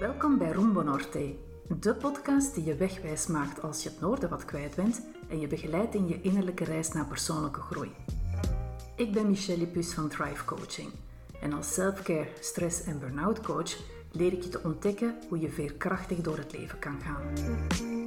Welkom bij Rumbo Norte, de podcast die je wegwijs maakt als je het noorden wat kwijt bent en je begeleidt in je innerlijke reis naar persoonlijke groei. Ik ben Michelle Pus van Thrive Coaching en als selfcare, stress en burn-out coach leer ik je te ontdekken hoe je veerkrachtig door het leven kan gaan.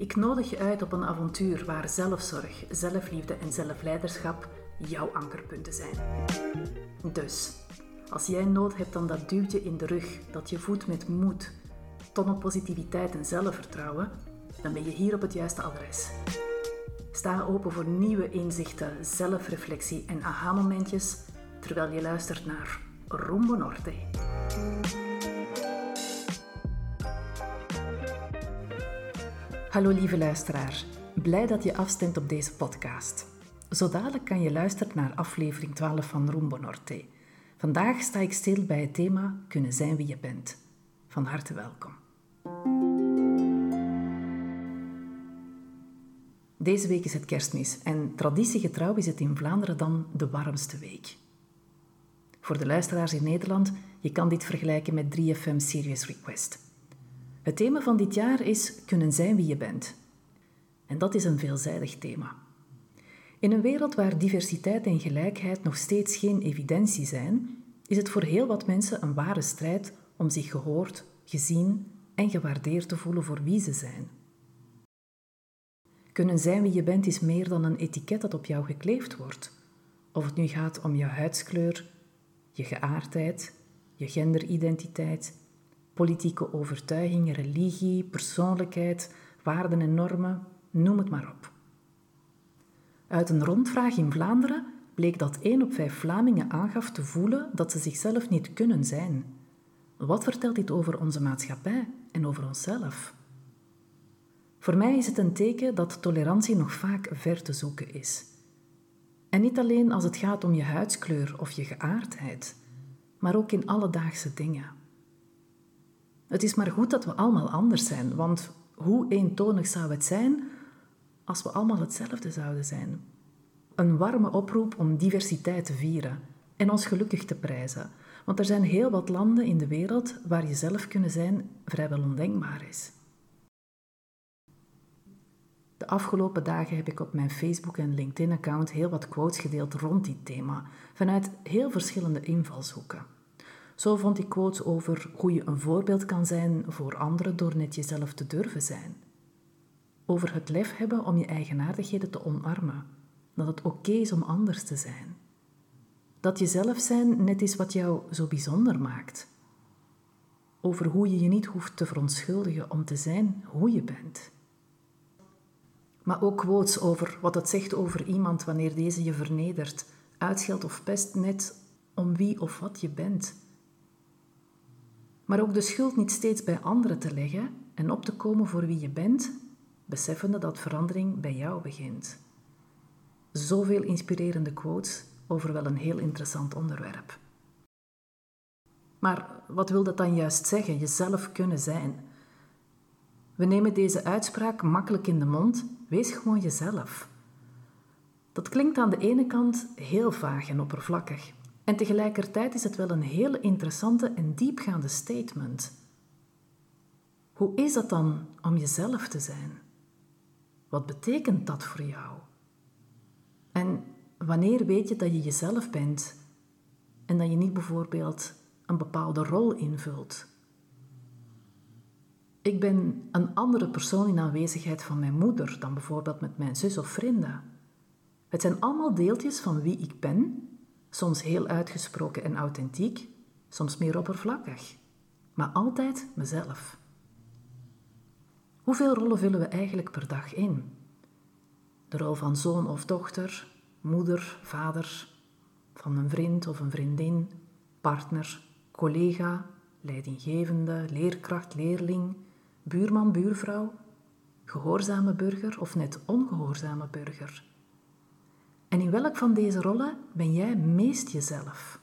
Ik nodig je uit op een avontuur waar zelfzorg, zelfliefde en zelfleiderschap jouw ankerpunten zijn. Dus, als jij nood hebt aan dat duwtje in de rug dat je voedt met moed, tonnen positiviteit en zelfvertrouwen, dan ben je hier op het juiste adres. Sta open voor nieuwe inzichten, zelfreflectie en aha-momentjes terwijl je luistert naar Rumbo Norte. Hallo lieve luisteraar, blij dat je afstemt op deze podcast. Zo dadelijk kan je luisteren naar aflevering 12 van Rumbo Norte. Vandaag sta ik stil bij het thema kunnen zijn wie je bent. Van harte welkom. Deze week is het kerstmis en traditiegetrouw is het in Vlaanderen dan de warmste week. Voor de luisteraars in Nederland, je kan dit vergelijken met 3FM Serious Request. Het thema van dit jaar is kunnen zijn wie je bent. En dat is een veelzijdig thema. In een wereld waar diversiteit en gelijkheid nog steeds geen evidentie zijn, is het voor heel wat mensen een ware strijd om zich gehoord, gezien en gewaardeerd te voelen voor wie ze zijn. Kunnen zijn wie je bent is meer dan een etiket dat op jou gekleefd wordt. Of het nu gaat om je huidskleur, je geaardheid, je genderidentiteit, politieke overtuiging, religie, persoonlijkheid, waarden en normen, noem het maar op. Uit een rondvraag in Vlaanderen bleek dat 1 op 5 Vlamingen aangaf te voelen dat ze zichzelf niet kunnen zijn. Wat vertelt dit over onze maatschappij en over onszelf? Voor mij is het een teken dat tolerantie nog vaak ver te zoeken is. En niet alleen als het gaat om je huidskleur of je geaardheid, maar ook in alledaagse dingen. Het is maar goed dat we allemaal anders zijn, want hoe eentonig zou het zijn als we allemaal hetzelfde zouden zijn? Een warme oproep om diversiteit te vieren en ons gelukkig te prijzen, want er zijn heel wat landen in de wereld waar je zelf kunnen zijn vrijwel ondenkbaar is. De afgelopen dagen heb ik op mijn Facebook- en LinkedIn-account heel wat quotes gedeeld rond dit thema, vanuit heel verschillende invalshoeken. Zo vond ik quotes over hoe je een voorbeeld kan zijn voor anderen door net jezelf te durven zijn. Over het lef hebben om je eigenaardigheden te omarmen. Dat het oké is om anders te zijn. Dat jezelf zijn net is wat jou zo bijzonder maakt. Over hoe je je niet hoeft te verontschuldigen om te zijn hoe je bent. Maar ook quotes over wat het zegt over iemand wanneer deze je vernedert, uitscheldt of pest net om wie of wat je bent. Maar ook de schuld niet steeds bij anderen te leggen en op te komen voor wie je bent, beseffende dat verandering bij jou begint. Zoveel inspirerende quotes over wel een heel interessant onderwerp. Maar wat wil dat dan juist zeggen, jezelf kunnen zijn? We nemen deze uitspraak makkelijk in de mond, wees gewoon jezelf. Dat klinkt aan de ene kant heel vaag en oppervlakkig. En tegelijkertijd is het wel een hele interessante en diepgaande statement. Hoe is dat dan om jezelf te zijn? Wat betekent dat voor jou? En wanneer weet je dat je jezelf bent en dat je niet bijvoorbeeld een bepaalde rol invult? Ik ben een andere persoon in aanwezigheid van mijn moeder dan bijvoorbeeld met mijn zus of vrienden. Het zijn allemaal deeltjes van wie ik ben, soms heel uitgesproken en authentiek, soms meer oppervlakkig, maar altijd mezelf. Hoeveel rollen vullen we eigenlijk per dag in? De rol van zoon of dochter, moeder, vader, van een vriend of een vriendin, partner, collega, leidinggevende, leerkracht, leerling, buurman, buurvrouw, gehoorzame burger of net ongehoorzame burger. En in welk van deze rollen ben jij meest jezelf?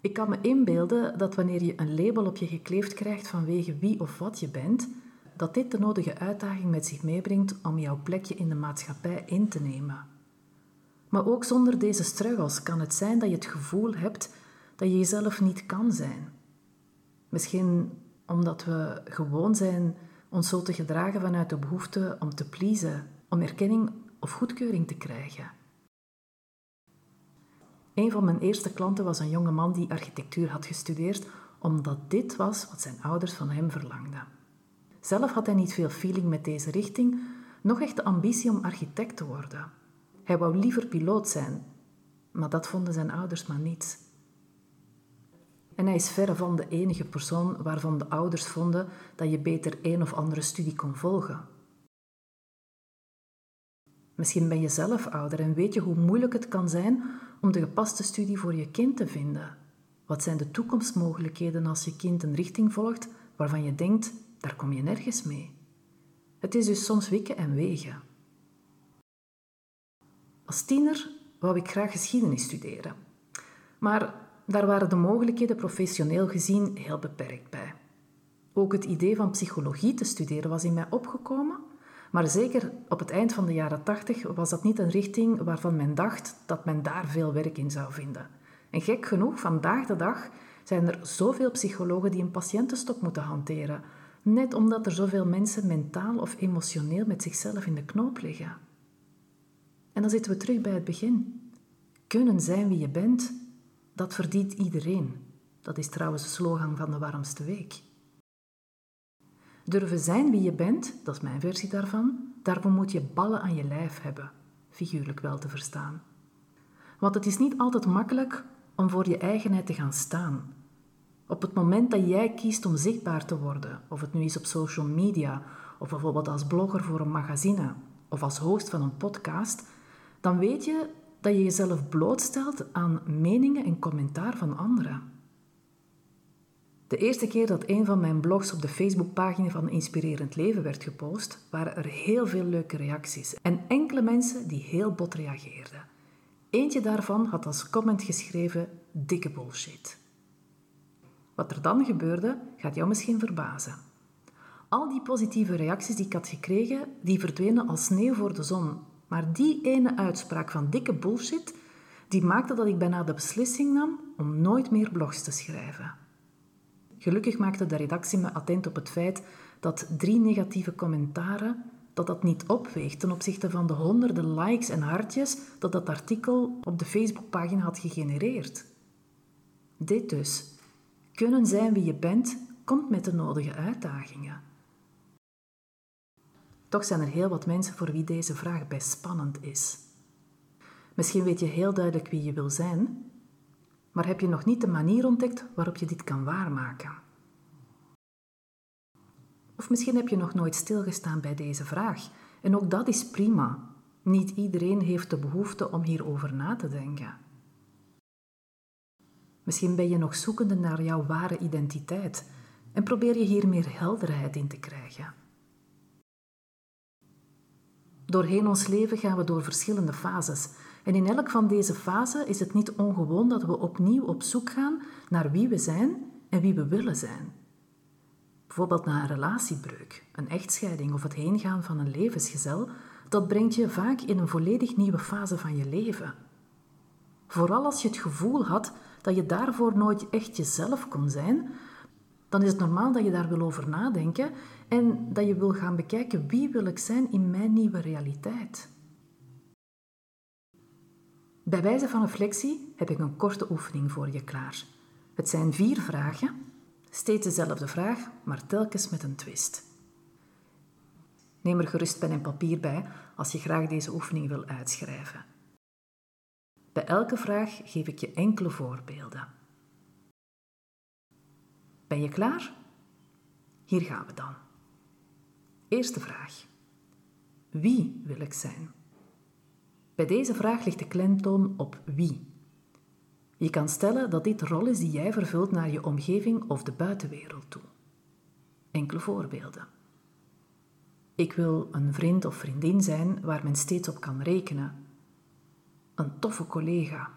Ik kan me inbeelden dat wanneer je een label op je gekleefd krijgt vanwege wie of wat je bent, dat dit de nodige uitdaging met zich meebrengt om jouw plekje in de maatschappij in te nemen. Maar ook zonder deze struggles kan het zijn dat je het gevoel hebt dat je jezelf niet kan zijn. Misschien omdat we gewoon zijn ons zo te gedragen vanuit de behoefte om te pleasen, om erkenning of goedkeuring te krijgen. Een van mijn eerste klanten was een jonge man die architectuur had gestudeerd, omdat dit was wat zijn ouders van hem verlangden. Zelf had hij niet veel feeling met deze richting, nog echt de ambitie om architect te worden. Hij wou liever piloot zijn, maar dat vonden zijn ouders maar niet. En hij is verre van de enige persoon waarvan de ouders vonden dat je beter een of andere studie kon volgen. Misschien ben je zelf ouder en weet je hoe moeilijk het kan zijn om de gepaste studie voor je kind te vinden. Wat zijn de toekomstmogelijkheden als je kind een richting volgt waarvan je denkt, daar kom je nergens mee? Het is dus soms wikken en wegen. Als tiener wou ik graag geschiedenis studeren. Maar daar waren de mogelijkheden professioneel gezien heel beperkt bij. Ook het idee van psychologie te studeren was in mij opgekomen, maar zeker op het eind van de jaren tachtig was dat niet een richting waarvan men dacht dat men daar veel werk in zou vinden. En gek genoeg, vandaag de dag zijn er zoveel psychologen die een patiëntenstop moeten hanteren, net omdat er zoveel mensen mentaal of emotioneel met zichzelf in de knoop liggen. En dan zitten we terug bij het begin. Kunnen zijn wie je bent, dat verdient iedereen. Dat is trouwens de slogan van de warmste week. Durven zijn wie je bent, dat is mijn versie daarvan, daarvoor moet je ballen aan je lijf hebben, figuurlijk wel te verstaan. Want het is niet altijd makkelijk om voor je eigenheid te gaan staan. Op het moment dat jij kiest om zichtbaar te worden, of het nu is op social media, of bijvoorbeeld als blogger voor een magazine, of als host van een podcast, dan weet je dat je jezelf blootstelt aan meningen en commentaar van anderen. De eerste keer dat een van mijn blogs op de Facebookpagina van Inspirerend Leven werd gepost, waren er heel veel leuke reacties en enkele mensen die heel bot reageerden. Eentje daarvan had als comment geschreven: dikke bullshit. Wat er dan gebeurde, gaat jou misschien verbazen. Al die positieve reacties die ik had gekregen, die verdwenen als sneeuw voor de zon maar die ene uitspraak van dikke bullshit, die maakte dat ik bijna de beslissing nam om nooit meer blogs te schrijven. Gelukkig maakte de redactie me attent op het feit dat drie negatieve commentaren dat dat niet opweegt ten opzichte van de honderden likes en hartjes dat dat artikel op de Facebookpagina had gegenereerd. Dit dus. Kunnen zijn wie je bent, komt met de nodige uitdagingen. Toch zijn er heel wat mensen voor wie deze vraag best spannend is. Misschien weet je heel duidelijk wie je wil zijn, maar heb je nog niet de manier ontdekt waarop je dit kan waarmaken. Of misschien heb je nog nooit stilgestaan bij deze vraag, en ook dat is prima. Niet iedereen heeft de behoefte om hierover na te denken. Misschien ben je nog zoekende naar jouw ware identiteit en probeer je hier meer helderheid in te krijgen. Doorheen ons leven gaan we door verschillende fases. En in elk van deze fasen is het niet ongewoon dat we opnieuw op zoek gaan naar wie we zijn en wie we willen zijn. Bijvoorbeeld na een relatiebreuk, een echtscheiding of het heengaan van een levensgezel, dat brengt je vaak in een volledig nieuwe fase van je leven. Vooral als je het gevoel had dat je daarvoor nooit echt jezelf kon zijn, dan is het normaal dat je daar wil over nadenken en dat je wil gaan bekijken wie wil ik zijn in mijn nieuwe realiteit. Bij wijze van reflectie heb ik een korte oefening voor je klaar. Het zijn vier vragen, steeds dezelfde vraag, maar telkens met een twist. Neem er gerust pen en papier bij als je graag deze oefening wil uitschrijven. Bij elke vraag geef ik je enkele voorbeelden. Ben je klaar? Hier gaan we dan. Eerste vraag. Wie wil ik zijn? Bij deze vraag ligt de klemtoon op wie. Je kan stellen dat dit rol is die jij vervult naar je omgeving of de buitenwereld toe. Enkele voorbeelden. Ik wil een vriend of vriendin zijn waar men steeds op kan rekenen. Een toffe collega.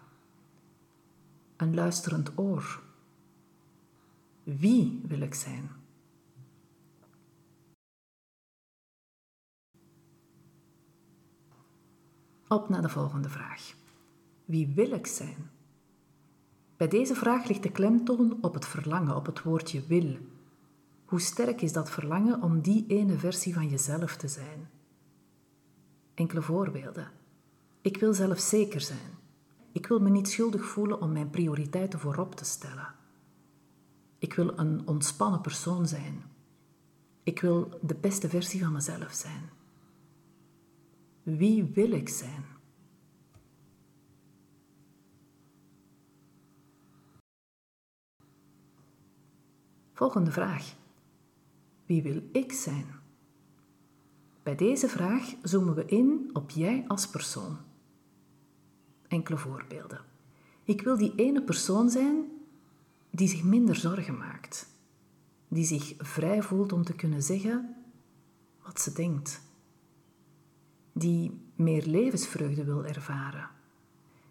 een luisterend oor? Wie wil ik zijn? Op naar de volgende vraag. Wie wil ik zijn? Bij deze vraag ligt de klemtoon op het verlangen, op het woordje wil. Hoe sterk is dat verlangen om die ene versie van jezelf te zijn? Enkele voorbeelden. Ik wil zelfzeker zijn. Ik wil me niet schuldig voelen om mijn prioriteiten voorop te stellen. Ik wil een ontspannen persoon zijn. Ik wil de beste versie van mezelf zijn. Wie wil ik zijn? Volgende vraag. Wie wil ik zijn? Bij deze vraag zoomen we in op jij als persoon. Enkele voorbeelden. Ik wil die ene persoon zijn die zich minder zorgen maakt, die zich vrij voelt om te kunnen zeggen wat ze denkt, die meer levensvreugde wil ervaren.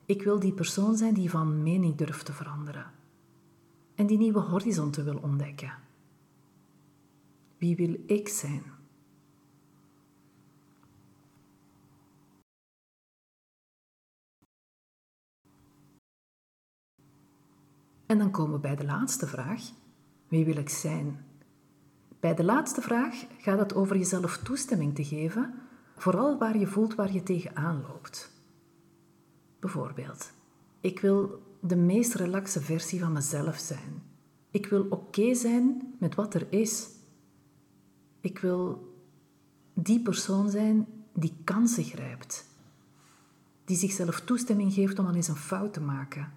Ik wil die persoon zijn die van mening durft te veranderen en die nieuwe horizonten wil ontdekken. Wie wil ik zijn? En dan komen we bij de laatste vraag. Wie wil ik zijn? Bij de laatste vraag gaat het over jezelf toestemming te geven, vooral waar je voelt waar je tegenaan loopt. Bijvoorbeeld, ik wil de meest relaxe versie van mezelf zijn. Ik wil oké zijn met wat er is. Ik wil die persoon zijn die kansen grijpt, die zichzelf toestemming geeft om al eens een fout te maken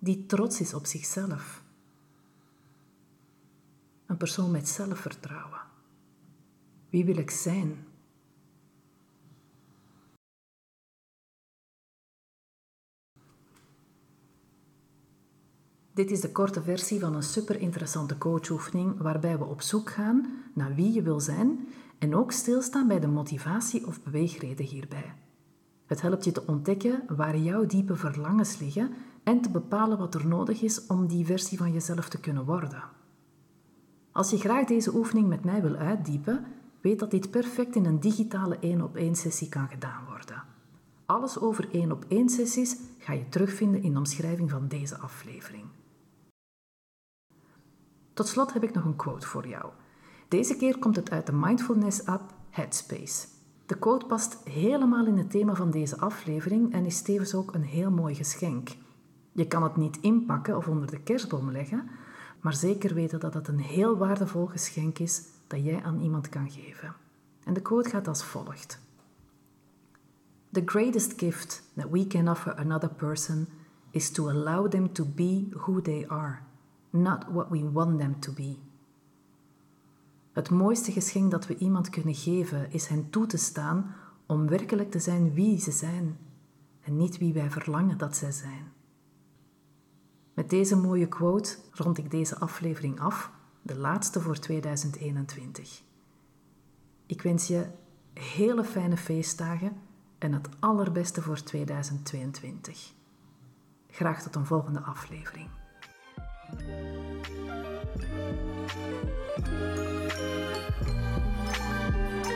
die trots is op zichzelf. Een persoon met zelfvertrouwen. Wie wil ik zijn? Dit is de korte versie van een super interessante coachoefening waarbij we op zoek gaan naar wie je wil zijn en ook stilstaan bij de motivatie of beweegreden hierbij. Het helpt je te ontdekken waar jouw diepe verlangens liggen en te bepalen wat er nodig is om die versie van jezelf te kunnen worden. Als je graag deze oefening met mij wil uitdiepen, weet dat dit perfect in een digitale 1 op 1 sessie kan gedaan worden. Alles over 1 op 1 sessies ga je terugvinden in de omschrijving van deze aflevering. Tot slot heb ik nog een quote voor jou. Deze keer komt het uit de mindfulness app Headspace. De quote past helemaal in het thema van deze aflevering en is tevens ook een heel mooi geschenk. Je kan het niet inpakken of onder de kerstboom leggen, maar zeker weten dat het een heel waardevol geschenk is dat jij aan iemand kan geven. En de quote gaat als volgt: The greatest gift that we can offer another person is to allow them to be who they are, not what we want them to be. Het mooiste geschenk dat we iemand kunnen geven is hen toe te staan om werkelijk te zijn wie ze zijn en niet wie wij verlangen dat zij zijn. Met deze mooie quote rond ik deze aflevering af, de laatste voor 2021. Ik wens je hele fijne feestdagen en het allerbeste voor 2022. Graag tot een volgende aflevering.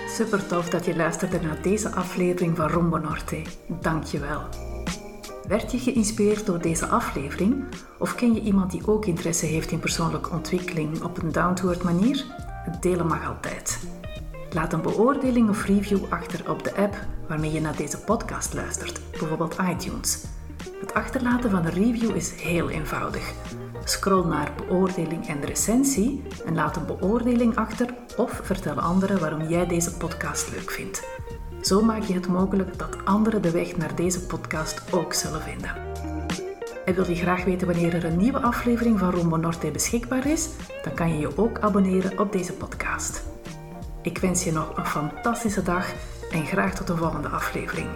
Super tof dat je luisterde naar deze aflevering van Rombo Norte. Dank je wel. Werd je geïnspireerd door deze aflevering? Of ken je iemand die ook interesse heeft in persoonlijke ontwikkeling op een down-to-earth manier? Delen mag altijd. Laat een beoordeling of review achter op de app waarmee je naar deze podcast luistert, bijvoorbeeld iTunes. Het achterlaten van een review is heel eenvoudig. Scroll naar beoordeling en recensie en laat een beoordeling achter of vertel anderen waarom jij deze podcast leuk vindt. Zo maak je het mogelijk dat anderen de weg naar deze podcast ook zullen vinden. En wil je graag weten wanneer er een nieuwe aflevering van Rombo Norte beschikbaar is? Dan kan je je ook abonneren op deze podcast. Ik wens je nog een fantastische dag en graag tot de volgende aflevering.